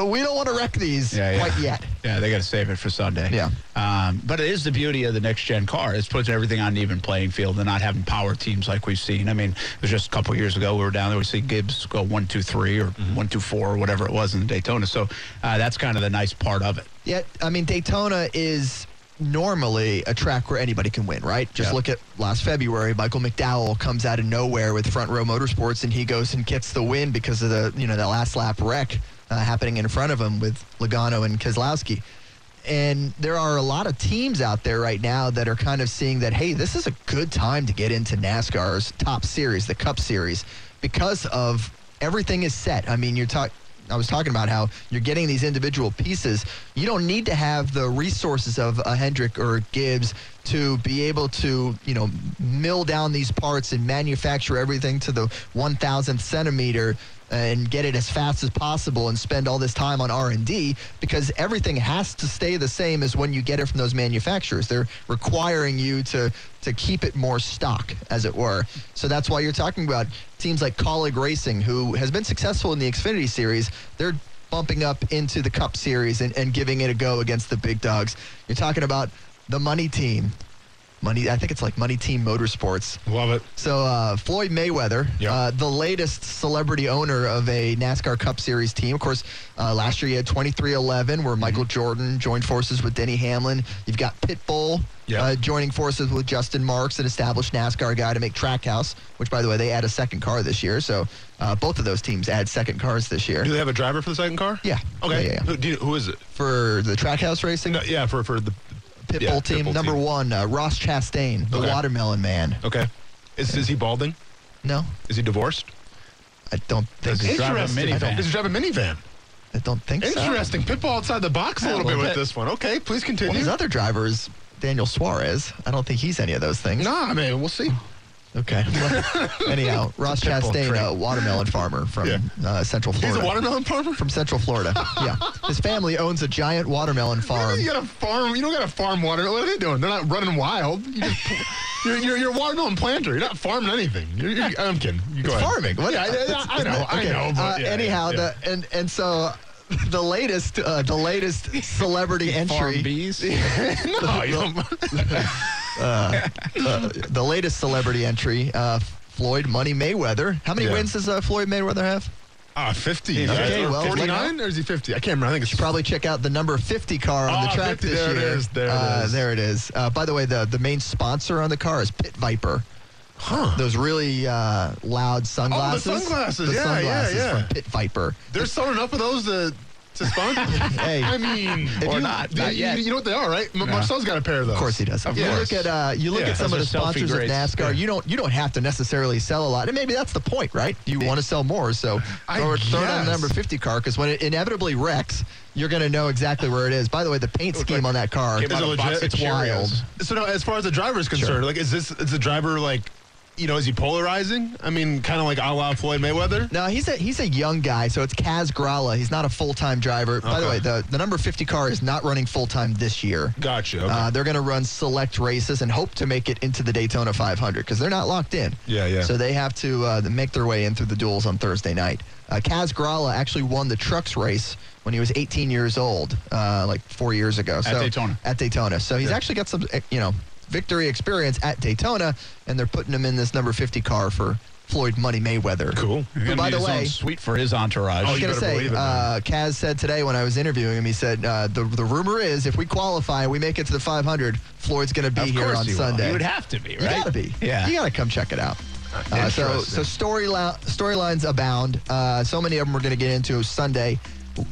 Speaker 6: we don't want to wreck these
Speaker 1: Yeah, yeah.
Speaker 6: quite yet.
Speaker 1: Yeah, they got to save it for Sunday.
Speaker 6: Yeah.
Speaker 1: Um, but it is the beauty of the next gen car. It's puts everything on an even playing field and not having power teams like we've seen. I mean, it was just a couple years ago we were down there. We see Gibbs go one, two, three, or one, two, four, or whatever it was in Daytona. So uh, that's kind of the nice part of it.
Speaker 6: Yeah, I mean, Daytona is normally a track where anybody can win, right? Just
Speaker 1: Yeah.
Speaker 6: look at last February. Michael McDowell comes out of nowhere with Front Row Motorsports, and he goes and gets the win because of the you know that last lap wreck uh, happening in front of him with Logano and Keselowski. And there are a lot of teams out there right now that are kind of seeing that, hey, this is a good time to get into NASCAR's top series, the Cup Series, because of everything is set. I mean, you're talking. I was talking about how you're getting these individual pieces. You don't need to have the resources of a Hendrick or a Gibbs to be able to, you know, mill down these parts and manufacture everything to the 1,000th centimeter and get it as fast as possible and spend all this time on R&D because everything has to stay the same as when you get it from those manufacturers. They're requiring you to to keep it more stock, as it were. So that's why you're talking about teams like Kaulig Racing, who has been successful in the Xfinity Series. They're bumping up into the Cup Series and, and giving it a go against the big dogs. You're talking about the Money Team. Money, I think it's like Money Team Motorsports.
Speaker 3: Love it.
Speaker 6: So uh, Floyd Mayweather,
Speaker 3: Yep.
Speaker 6: uh, the latest celebrity owner of a NASCAR Cup Series team. Of course, uh, last year you had 2311, where Michael
Speaker 3: Mm-hmm.
Speaker 6: Jordan joined forces with Denny Hamlin. You've got Pitbull
Speaker 3: Yep.
Speaker 6: uh, joining forces with Justin Marks, an established NASCAR guy, to make Trackhouse. Which, by the way, they add a second car this year. So uh, both of those teams add second cars this year
Speaker 3: Do they have a driver for the second car?
Speaker 6: Yeah.
Speaker 3: Okay.
Speaker 6: Yeah, yeah, yeah.
Speaker 3: Who, do you, who is it?
Speaker 6: for the Trackhouse racing.
Speaker 3: No, yeah, for for the.
Speaker 6: Pitbull
Speaker 3: yeah,
Speaker 6: team
Speaker 3: Pitbull
Speaker 6: number
Speaker 3: team.
Speaker 6: one, uh, Ross Chastain, the
Speaker 3: Okay.
Speaker 6: Watermelon Man.
Speaker 3: Okay. Is is he balding?
Speaker 6: No,
Speaker 3: Is he divorced?
Speaker 6: I don't think.
Speaker 1: Does he
Speaker 6: so.
Speaker 1: drive a
Speaker 3: Interesting.
Speaker 1: minivan?
Speaker 3: Does he drive a minivan?
Speaker 6: I don't think so.
Speaker 3: Interesting. Pitbull outside the box a
Speaker 1: Yeah, a
Speaker 3: little bit
Speaker 1: little
Speaker 3: with this one. Okay, please continue.
Speaker 6: Well, his other driver is Daniel Suarez. I don't think he's any of those things.
Speaker 3: No, nah, mean we'll see.
Speaker 6: Okay. Anyhow, Ross Chastain, a watermelon farmer from
Speaker 3: Yeah.
Speaker 6: uh, Central Florida.
Speaker 3: He's a watermelon farmer.
Speaker 6: from Central Florida. yeah. His family owns a giant watermelon farm.
Speaker 3: You got a farm. You don't got to farm water. What are they doing? They're not running wild. You just, you're, you're, a watermelon planter. You're not farming anything. You're, you're, I'm kidding. You go
Speaker 6: It's
Speaker 3: ahead.
Speaker 6: farming. What?
Speaker 3: Yeah, I, I, I know. I know. But
Speaker 6: uh,
Speaker 3: yeah,
Speaker 6: anyhow,
Speaker 3: yeah.
Speaker 6: The, and and so the latest uh, the latest celebrity entry.
Speaker 1: Farm bees.
Speaker 3: no, you don't.
Speaker 6: Uh, the latest celebrity entry uh, Floyd Money Mayweather. How many
Speaker 3: Yeah.
Speaker 6: wins does uh, Floyd Mayweather have?
Speaker 3: Ah, 50.
Speaker 6: Okay,
Speaker 3: Or
Speaker 6: well,
Speaker 3: 49 or is he 50? I can't remember. I think it's
Speaker 6: should probably check out the number 50 car on the
Speaker 3: Ah,
Speaker 6: track
Speaker 3: 50,
Speaker 6: this
Speaker 3: there it
Speaker 6: year.
Speaker 3: is, there it
Speaker 6: uh,
Speaker 3: is.
Speaker 6: There it is. Uh, by the way, the, the main sponsor on the car is Pit Viper.
Speaker 3: Huh.
Speaker 6: Those really uh, loud sunglasses.
Speaker 3: sunglasses,
Speaker 6: The
Speaker 3: yeah, yeah,
Speaker 6: sunglasses
Speaker 3: yeah.
Speaker 6: from Pit Viper.
Speaker 3: There's selling enough of those to, to sponsor.
Speaker 6: Hey.
Speaker 3: I mean,
Speaker 6: If
Speaker 1: Or
Speaker 6: you-
Speaker 1: not.
Speaker 3: you,
Speaker 1: Not yet.
Speaker 3: you know what they are, right? M- Marcel's got a pair of those.
Speaker 6: Of course he does.
Speaker 3: Of
Speaker 6: you
Speaker 3: course.
Speaker 6: look at uh, you look
Speaker 3: Yeah,
Speaker 6: at some of the
Speaker 1: those are selfie
Speaker 6: sponsors of. NASCAR.
Speaker 3: Yeah.
Speaker 6: You don't you don't have to necessarily sell a lot, and maybe that's the point, right? You want to sell more, so
Speaker 3: I
Speaker 6: throw, it- throw it on the number fifty car because when it inevitably wrecks, you're going to know exactly where it is. By the way, the paint scheme on that car
Speaker 3: Is
Speaker 1: out
Speaker 3: it
Speaker 1: box
Speaker 3: legit?
Speaker 6: It's wild.
Speaker 3: So now, as far as the driver is concerned, like, is this is the driver like, you know, is he polarizing? I mean, kind of like a la Floyd Mayweather.
Speaker 6: No, he's a he's a young guy, so it's Kaz Grala. He's not a full time driver. By the way, the, the number fifty car is not running full time this year.
Speaker 3: Gotcha. Okay.
Speaker 6: Uh, they're going to run select races and hope to make it into the Daytona 500 because they're not locked in.
Speaker 3: Yeah, yeah.
Speaker 6: So they have to uh, make their way in through the duels on Thursday night. Uh, Kaz Grala actually won the trucks race when he was 18 years old, uh, like four years ago. so,
Speaker 1: Daytona.
Speaker 6: At Daytona. So he's actually got some, eh, you know, victory experience at Daytona, and they're putting him in this number 50 car for Floyd Money Mayweather.
Speaker 3: cool.
Speaker 1: You're
Speaker 6: Who, by the way,
Speaker 1: sweet for his entourage.
Speaker 6: I was
Speaker 3: you
Speaker 6: going to say,
Speaker 3: believe it, man.
Speaker 6: uh, Kaz said today when I was interviewing him, he said uh, the the rumor is if we qualify and we make it to the 500, Floyd's going to be
Speaker 1: Of
Speaker 6: here on
Speaker 1: he will.
Speaker 6: Sunday.
Speaker 1: He would have to be, right?
Speaker 6: You gotta be.
Speaker 1: Yeah.
Speaker 6: You gotta come check it out. Uh, so
Speaker 3: Interesting.
Speaker 6: so story storylines abound. Uh, so many of them we're going to get into Sunday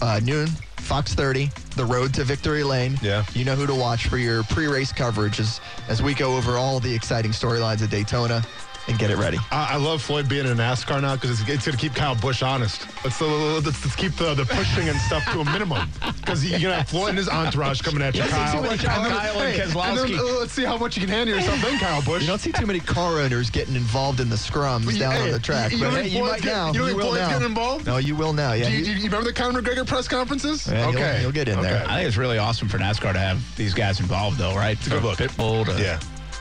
Speaker 6: uh, noon, Fox 30, the road to victory lane.
Speaker 3: Yeah.
Speaker 6: You know who to watch for your pre-race coverage as as we go over all the exciting storylines at Daytona and get it ready.
Speaker 3: I, I love Floyd being in NASCAR now because it's, it's going to keep Kyle Busch honest. Let's, uh, let's, let's keep the, the pushing and stuff to a minimum because you're going to have Floyd and his entourage coming at you,
Speaker 1: Let's see
Speaker 3: Kyle.
Speaker 1: much about Kyle and
Speaker 3: hey,
Speaker 1: Keselowski.
Speaker 3: then, uh, let's see how much you can handle yourself then, Kyle Busch.
Speaker 6: You don't see too many car owners getting involved in the scrums
Speaker 3: Well,
Speaker 6: down
Speaker 3: hey,
Speaker 6: on the track,
Speaker 3: you- you
Speaker 6: but hey, you might
Speaker 3: get-
Speaker 6: now.
Speaker 3: you don't
Speaker 6: will
Speaker 3: Floyd's
Speaker 6: now.
Speaker 3: getting involved?
Speaker 6: No, you will now. Yeah.
Speaker 3: Do you,
Speaker 6: you-
Speaker 3: do you remember the Conor McGregor press conferences?
Speaker 6: Yeah, he'll-
Speaker 3: okay.
Speaker 6: he'll get in there.
Speaker 1: I think it's really awesome for NASCAR to have these guys involved, though, right?
Speaker 3: a good
Speaker 1: From
Speaker 3: look.
Speaker 1: Pitbull to
Speaker 3: Yeah.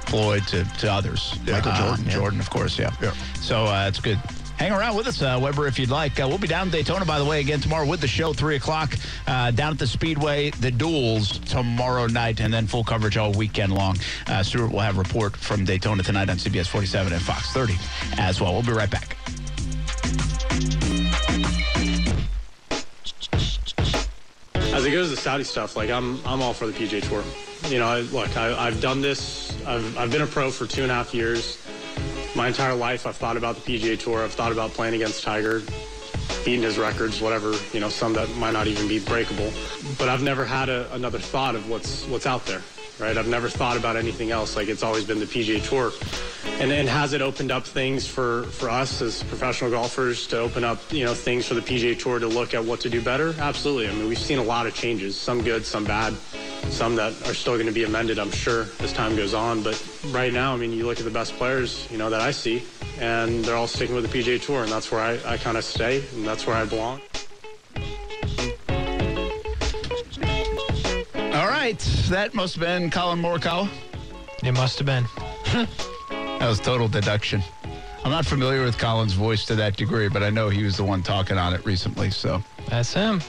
Speaker 1: Floyd to, to others.
Speaker 3: Yeah. Michael
Speaker 1: Uh,
Speaker 6: Jordan, yeah.
Speaker 1: Jordan, of course, yeah.
Speaker 3: Yeah.
Speaker 1: So uh, it's good. Hang around with us, uh, Weber, if you'd like. Uh, we'll be down in Daytona, by the way, again tomorrow with the show, 3 o'clock, uh, down at the Speedway. The duels tomorrow night, and then full coverage all weekend long. Uh, Stuart will have a report from Daytona tonight on CBS 47 and Fox 30 as well. We'll be right back.
Speaker 7: As it goes to Saudi stuff, like I'm, I'm all for the PGA Tour. You know, I, look, I, I've done this. I've, I've been a pro for two and a half years. My entire life, I've thought about the PGA Tour. I've thought about playing against Tiger, beating his records, whatever. You know, some that might not even be breakable. But I've never had a, another thought of what's what's out there. Right? I've never thought about anything else. Like it's always been the PGA Tour. And, and has it opened up things for, for us as professional golfers to open up, you know, things for the PGA Tour to look at what to do better? Absolutely. I mean, we've seen a lot of changes, some good, some bad, some that are still going to be amended, I'm sure, as time goes on. But right now, I mean, you look at the best players, you know, that I see, and they're all sticking with the PGA Tour, and that's where I, I kind of stay, and that's where I belong.
Speaker 1: Right. That must have been Collin Morikawa.
Speaker 4: It must have been.
Speaker 1: That was total deduction. I'm not familiar with Collin's voice to that degree, but I know he was the one talking on it recently. So
Speaker 4: That's him.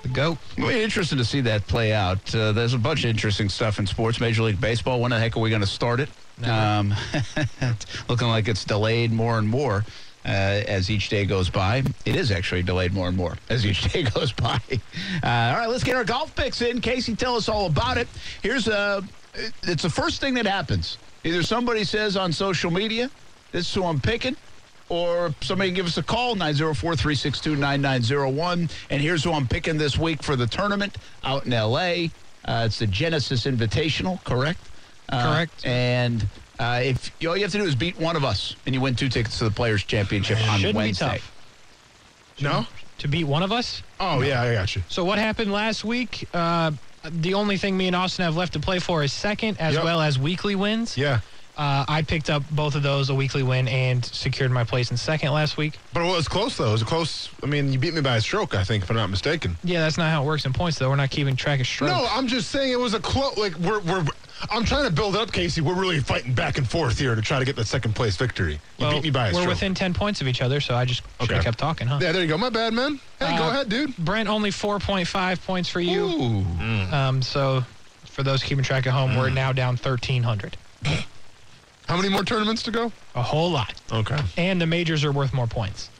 Speaker 4: The GOAT.
Speaker 1: it'll be interesting to see that play out. Uh, there's a bunch of interesting stuff in sports. Major League Baseball. When the heck are we going to start it? Um, looking like it's delayed more and more uh, as each day goes by. It is actually delayed more and more as each day goes by. Uh, all right, let's get our golf picks in. Casey, tell us all about it. Here's a, it's the first thing that happens. Either somebody says on social media, "This is who I'm picking." Or somebody give us a call, 904-362-9901. And here's who I'm picking this week for the tournament out in L.A. Uh, it's the Genesis Invitational, correct? Uh,
Speaker 4: Correct.
Speaker 1: And uh, if all you have to do is beat one of us, and you win two tickets to the Players Championship on
Speaker 4: Shouldn't
Speaker 1: Wednesday.
Speaker 4: be tough.
Speaker 3: No?
Speaker 4: To beat one of us?
Speaker 3: Oh, yeah, I got you.
Speaker 4: So what happened last week? Uh, the only thing me and Austin have left to play for is second, as
Speaker 3: Yep.
Speaker 4: well as weekly wins.
Speaker 3: Yeah.
Speaker 4: Uh, I picked up both of those, a weekly win, and secured my place in second last week.
Speaker 3: But it was close though. It was close. I mean, you beat me by a stroke, I think, if I'm not mistaken.
Speaker 4: Yeah, that's not how it works in points, though. We're not keeping track of strokes.
Speaker 3: No, I'm just saying it was a close. Like we're we're. I'm trying to build up, Casey. We're really fighting back and forth here to try to get the second place victory. You
Speaker 4: Well,
Speaker 3: beat me by a
Speaker 4: We're
Speaker 3: stroke.
Speaker 4: within 10 points of each other, so I just should
Speaker 3: Okay.
Speaker 4: have kept talking, huh?
Speaker 3: yeah, there you go. My bad, man. Hey, go
Speaker 4: Uh,
Speaker 3: ahead, dude.
Speaker 4: Brent, only 4.5 points for you.
Speaker 1: Ooh.
Speaker 4: Um, so for those keeping track at home, we're
Speaker 3: Mm.
Speaker 4: now down 1,300.
Speaker 3: How many more tournaments to go?
Speaker 4: A whole lot.
Speaker 3: Okay.
Speaker 4: And the majors are worth more points.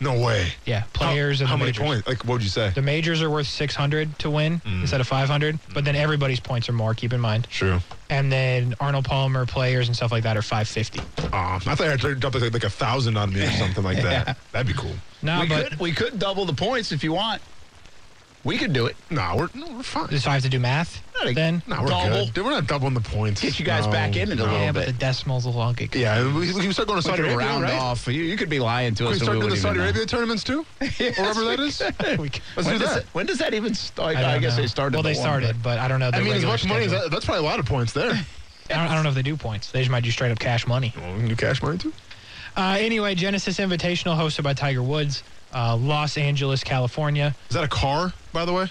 Speaker 3: No way.
Speaker 4: Yeah, players
Speaker 3: How,
Speaker 4: and
Speaker 3: how
Speaker 4: the
Speaker 3: many
Speaker 4: majors.
Speaker 3: points? Like, what would you say?
Speaker 4: The majors are worth 600 to win
Speaker 3: Mm.
Speaker 4: instead of 500, but then everybody's points are more, keep in mind.
Speaker 3: True.
Speaker 4: And then Arnold Palmer players and stuff like that are 550.
Speaker 3: Aw, I thought I had to dump like, like a thousand on me or something like that. That'd be cool.
Speaker 4: No,
Speaker 1: we
Speaker 4: but
Speaker 1: could we could double the points if you want. We could do it.
Speaker 3: No, we're no, we're fine.
Speaker 4: so I have to do math
Speaker 1: Not a-
Speaker 4: then?
Speaker 3: No, we're
Speaker 1: double.
Speaker 3: good. Dude, we're not doubling the points.
Speaker 1: Get you guys
Speaker 3: No,
Speaker 1: back in it a
Speaker 3: no.
Speaker 1: little
Speaker 4: Yeah, but
Speaker 1: bit.
Speaker 4: the decimals will all get
Speaker 3: Yeah, we, we can start going to Saudi Arabia,
Speaker 1: round
Speaker 3: right?
Speaker 1: off. You, you could be lying to
Speaker 3: Can we
Speaker 1: us. and
Speaker 3: start
Speaker 1: we
Speaker 3: doing the Saudi
Speaker 1: even know.
Speaker 3: Arabia tournaments too? Or whatever that is? Let's
Speaker 1: When
Speaker 3: do that.
Speaker 1: it, when does that even start?
Speaker 4: I,
Speaker 1: I,
Speaker 4: don't
Speaker 1: guess
Speaker 4: know.
Speaker 1: they started.
Speaker 4: Well, they
Speaker 1: the one,
Speaker 4: started, but I don't know.
Speaker 3: I mean, as
Speaker 4: regular
Speaker 3: much money as that, that's probably a lot of points there.
Speaker 4: I don't, I don't know if they do points. They just might do straight up cash money.
Speaker 3: Well, we can do cash money too.
Speaker 4: Uh, anyway, Genesis Invitational hosted by Tiger Woods, uh, Los Angeles, California.
Speaker 3: Is that a car, by the way?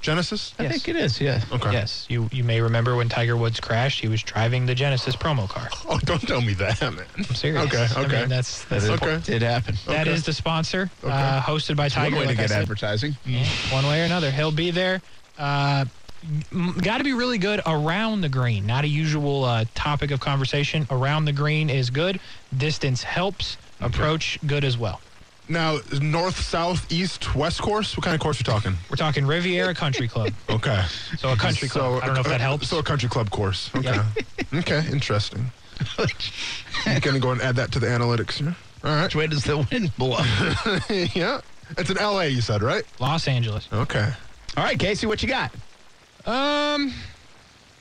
Speaker 3: Genesis?
Speaker 1: I think it is. Yeah.
Speaker 3: Okay.
Speaker 4: Yes, you you may remember when Tiger Woods crashed. He was driving the Genesis promo car.
Speaker 3: Oh, don't tell me that, man.
Speaker 4: I'm serious.
Speaker 3: Okay,
Speaker 4: I
Speaker 3: okay.
Speaker 4: mean, that's that's
Speaker 3: Okay.
Speaker 1: Did happen.
Speaker 4: that
Speaker 3: Okay.
Speaker 4: is the sponsor.
Speaker 3: Okay.
Speaker 4: Uh, hosted by
Speaker 1: One
Speaker 4: Tiger.
Speaker 1: way to
Speaker 4: like I
Speaker 1: get advertising.
Speaker 4: Yeah, one way or another. He'll be there. Uh, Got to be really good around the green. Not a usual uh, topic of conversation. Around the green is good. Distance helps. Approach good as well.
Speaker 3: Now, north, south, east, west course? What kind of course are we talking?
Speaker 4: We're talking Riviera Country Club.
Speaker 3: Okay.
Speaker 4: So a country club. I don't know if that helps.
Speaker 3: So a country club course. Okay. okay, interesting. I'm going to go and add that to the analytics here. All right.
Speaker 1: Which way does the wind blow?
Speaker 3: yeah. It's in LA, you said, right?
Speaker 4: Los Angeles.
Speaker 3: Okay.
Speaker 1: All right, Casey, what you got?
Speaker 4: Um,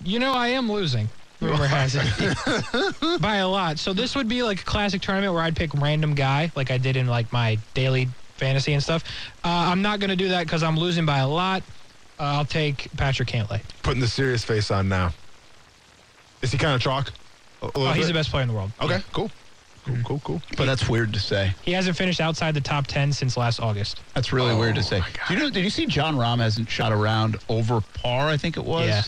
Speaker 4: you know, I am losing. Rumor has it by a lot. So this would be like a classic tournament where I'd pick random guy, like I did in like my daily fantasy and stuff. Uh, I'm not going to do that because I'm losing by a lot. Uh, I'll take Patrick Cantlay.
Speaker 3: Putting the serious face on now. Is he kind of chalk? A- a little
Speaker 4: Oh, he's
Speaker 3: bit?
Speaker 4: the best player in the world.
Speaker 3: Okay, cool. Cool, cool, cool.
Speaker 1: But that's weird to say.
Speaker 4: He hasn't finished outside the top 10 since last August.
Speaker 1: That's really weird to say. Do you know? Did you see Jon Rahm hasn't shot around over par? I think it was.
Speaker 4: Yeah.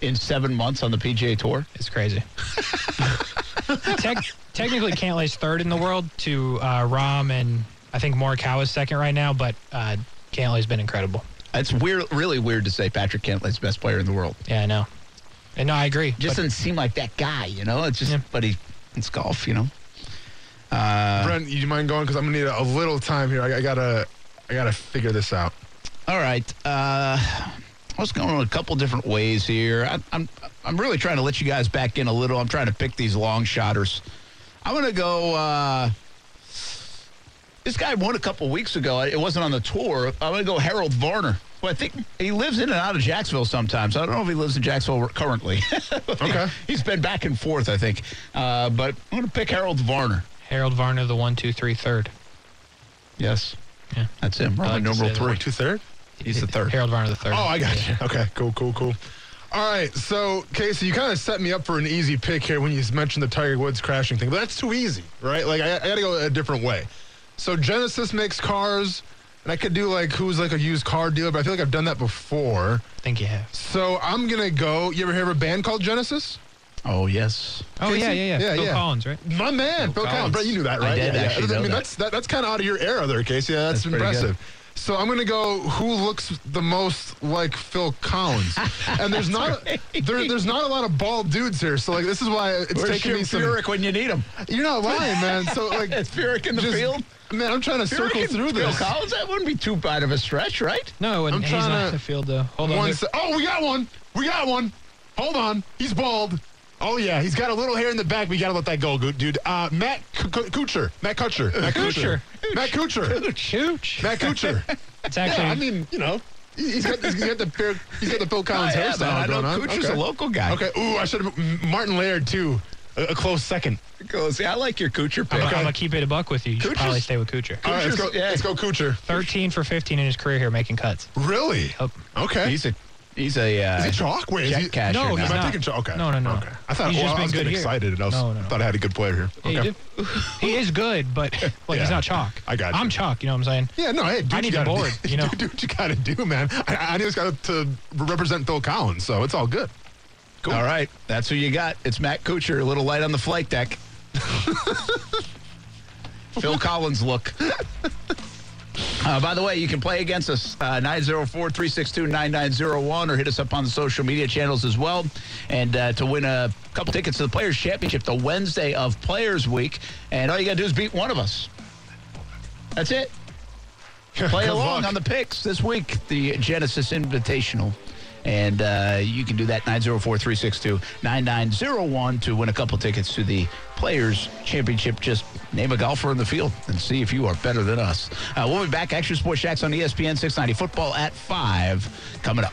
Speaker 1: In seven months on the PGA Tour.
Speaker 4: It's crazy. Tec- technically, Cantlay's third in the world to uh, Rahm and I think Morikawa is second right now, but uh, Cantlay's been incredible.
Speaker 1: It's weird, really weird to say Patrick Cantlay's the best player in the world.
Speaker 4: Yeah, I know. And no, I agree.
Speaker 1: Just
Speaker 4: but-
Speaker 1: doesn't seem like that guy, you know. It's just,
Speaker 4: Yeah.
Speaker 1: but he, it's golf, you know. Uh,
Speaker 3: Brent, you mind going? Because I'm gonna need a, a little time here. I, I gotta, I gotta figure this out.
Speaker 1: All right. Uh, I was going a couple different ways here. I, I'm I'm really trying to let you guys back in a little. I'm trying to pick these long shotters. I'm going to go. Uh, this guy won a couple weeks ago. It wasn't on the tour. I'm going to go Harold Varner. Well, I think he lives in and out of Jacksonville sometimes. I don't know if he lives in Jacksonville currently.
Speaker 3: Okay.
Speaker 1: He's been back and forth, I think. Uh, but I'm going to pick Harold Varner.
Speaker 4: Harold Varner, the one, two, three, third.
Speaker 1: Yes.
Speaker 4: Yeah.
Speaker 1: That's him.
Speaker 4: I
Speaker 1: Roman
Speaker 4: like to
Speaker 1: numeral
Speaker 4: say that.
Speaker 1: three.
Speaker 3: Two third.
Speaker 1: He's the third.
Speaker 4: Harold Varner, the third.
Speaker 3: Oh, I got you. Okay, cool, cool, cool. All right, so Casey, you kind of set me up for an easy pick here when you mentioned the Tiger Woods crashing thing, but that's too easy, right? Like I, I got to go a different way. So Genesis makes cars, and I could do like who's like a used car dealer, but I feel like I've done that before.
Speaker 4: I think you have.
Speaker 3: So I'm gonna go. You ever hear of a band called Genesis?
Speaker 1: Oh, yes.
Speaker 4: Oh,
Speaker 3: Casey?
Speaker 4: yeah, yeah, yeah.
Speaker 3: Yeah,
Speaker 4: Phil
Speaker 3: yeah.
Speaker 4: Collins, right?
Speaker 3: My man, Bill Collins.
Speaker 1: Collins.
Speaker 3: Brett, you knew that,
Speaker 1: I
Speaker 3: right?
Speaker 1: did
Speaker 3: yeah,
Speaker 1: actually
Speaker 3: yeah. I mean,
Speaker 1: that.
Speaker 3: that's that, that's kind of out of your era there, Casey. Yeah, that's,
Speaker 1: That's pretty good.
Speaker 3: impressive. So I'm going to go who looks the most like Phil Collins, and there's not there, there's not a lot of bald dudes here. So like this is why it's
Speaker 1: Where's
Speaker 3: taking me some.
Speaker 1: Furyk when you need him?
Speaker 3: You're not lying, man. So like
Speaker 1: Is Furyk in the
Speaker 3: just-
Speaker 1: field?
Speaker 3: Man, I'm trying to circle
Speaker 1: Furyk and
Speaker 3: through
Speaker 1: Phil
Speaker 3: this.
Speaker 1: Phil Collins, that wouldn't be too bad of a stretch, right?
Speaker 4: No, and
Speaker 3: I'm
Speaker 4: he's
Speaker 3: trying
Speaker 4: not
Speaker 3: to-
Speaker 4: in the field, though. Hold on.
Speaker 3: Se- oh, we got one. We got one. Hold on. He's bald. Oh yeah, he's got a little hair in the back. We gotta let that go, dude. Uh, Matt K- K- Kuchar. Matt Kuchar. Matt Kuchar. Matt Kuchar.
Speaker 4: Chooch.
Speaker 3: Matt Kuchar.
Speaker 4: It's actually.
Speaker 3: Yeah, I mean, you know, he- he's got, he's got the Phil- he's got the Phil Collins
Speaker 1: Oh, yeah,
Speaker 3: hairstyle
Speaker 1: man, I know
Speaker 3: going on.
Speaker 1: Kuchar's
Speaker 3: okay.
Speaker 1: a local guy.
Speaker 3: Okay. Ooh, I should have Martin Laird too. A, a close second.
Speaker 1: Go, see, I like your Kuchar pick.
Speaker 4: I'm,
Speaker 1: pick.
Speaker 4: going to keep it a buck with you. You should probably stay with Kuchar.
Speaker 3: All right, let's go.
Speaker 1: Yeah.
Speaker 3: Let's go, Kuchar.
Speaker 4: 13 for 15 in his career here making cuts.
Speaker 3: Really?
Speaker 4: Yep.
Speaker 3: Okay.
Speaker 1: He's a He's a uh,
Speaker 3: Is he chalk? Wait, is he?
Speaker 1: casher
Speaker 4: No,
Speaker 1: now.
Speaker 4: he's
Speaker 3: Am I
Speaker 4: not.
Speaker 3: taking chalk? Okay.
Speaker 4: No, no, no.
Speaker 3: Okay. I thought
Speaker 4: He's
Speaker 3: well,
Speaker 4: just
Speaker 3: I
Speaker 4: been
Speaker 3: was
Speaker 4: good
Speaker 3: getting
Speaker 4: here.
Speaker 3: excited. And I was,
Speaker 4: No, no, no.
Speaker 3: thought I had a good player here. Okay.
Speaker 4: do. he is good, but like he's not chalk.
Speaker 3: I got you.
Speaker 4: I'm chalk. You know what I'm saying?
Speaker 3: Yeah, no, hey, do
Speaker 4: I need
Speaker 3: you
Speaker 4: the
Speaker 3: gotta
Speaker 4: board,
Speaker 3: Do.
Speaker 4: you know.
Speaker 3: do what you got to do, man. I, I just got to represent Phil Collins, so it's all good. Cool.
Speaker 1: All right, that's who you got. It's Matt Kuchar, a little light on the flight deck. Phil Collins look. Uh, by the way, you can play against us uh, 904 362 9901 or hit us up on the social media channels as well. And uh, to win a couple tickets to the Players' Championship the Wednesday of Players Week. And all you got to do is beat one of us. That's it. Play along
Speaker 3: luck.
Speaker 1: on the picks this week, the Genesis Invitational. And uh, you can do that 904 362 9901 to win a couple tickets to the Players Championship. Just name a golfer in the field and see if you are better than us. Uh, we'll be back. Action Sports Jax on ESPN 690 football at 5 coming up.